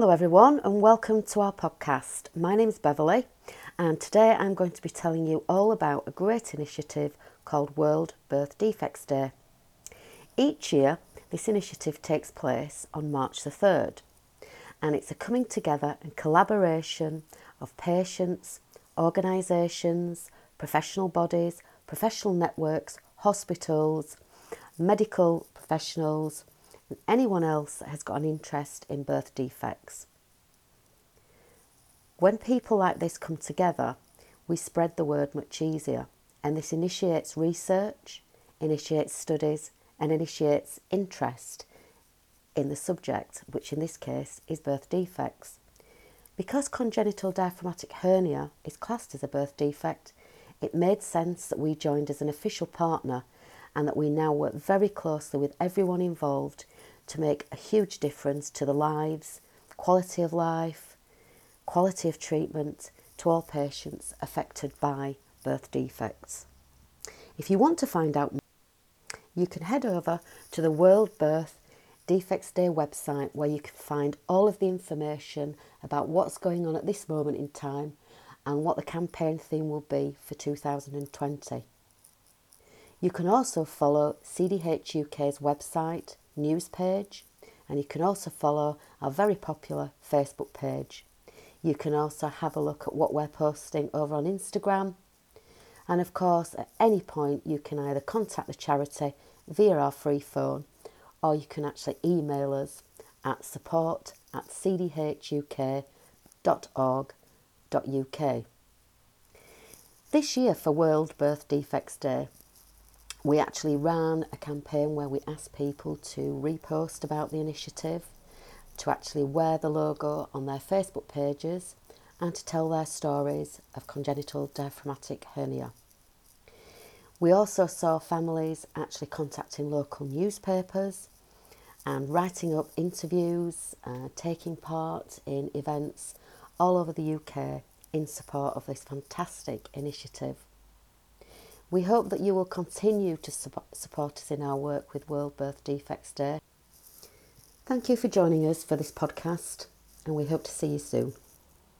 Hello, everyone, and welcome to our podcast. My name is Beverly, and today I'm going to be telling you all about a great initiative called World Birth Defects Day. Each year, this initiative takes place on March the 3rd, and it's a coming together and collaboration of patients, organisations, professional bodies, professional networks, hospitals, medical professionals, and anyone else that has got an interest in birth defects. When people like this come together, we spread the word much easier, and this initiates research, initiates studies, and initiates interest in the subject, which in this case is birth defects. Because congenital diaphragmatic hernia is classed as a birth defect, it made sense that we joined as an official partner and that we now work very closely with everyone involved to make a huge difference to the lives, quality of life, quality of treatment to all patients affected by birth defects. If you want to find out more, you can head over to the World Birth Defects Day website where you can find all of the information about what's going on at this moment in time and what the campaign theme will be for 2020. You can also follow CDH UK's website, news page, and you can also follow our very popular Facebook page. You can also have a look at what we're posting over on Instagram. And of course, at any point, you can either contact the charity via our free phone or you can actually email us at support at cdhuk.org.uk. This year for World Birth Defects Day, we actually ran a campaign where we asked people to repost about the initiative, to actually wear the logo on their Facebook pages, and to tell their stories of congenital diaphragmatic hernia. We also saw families actually contacting local newspapers and writing up interviews, uh, taking part in events all over the UK in support of this fantastic initiative. We hope that you will continue to support us in our work with World Birth Defects Day. Thank you for joining us for this podcast, and we hope to see you soon.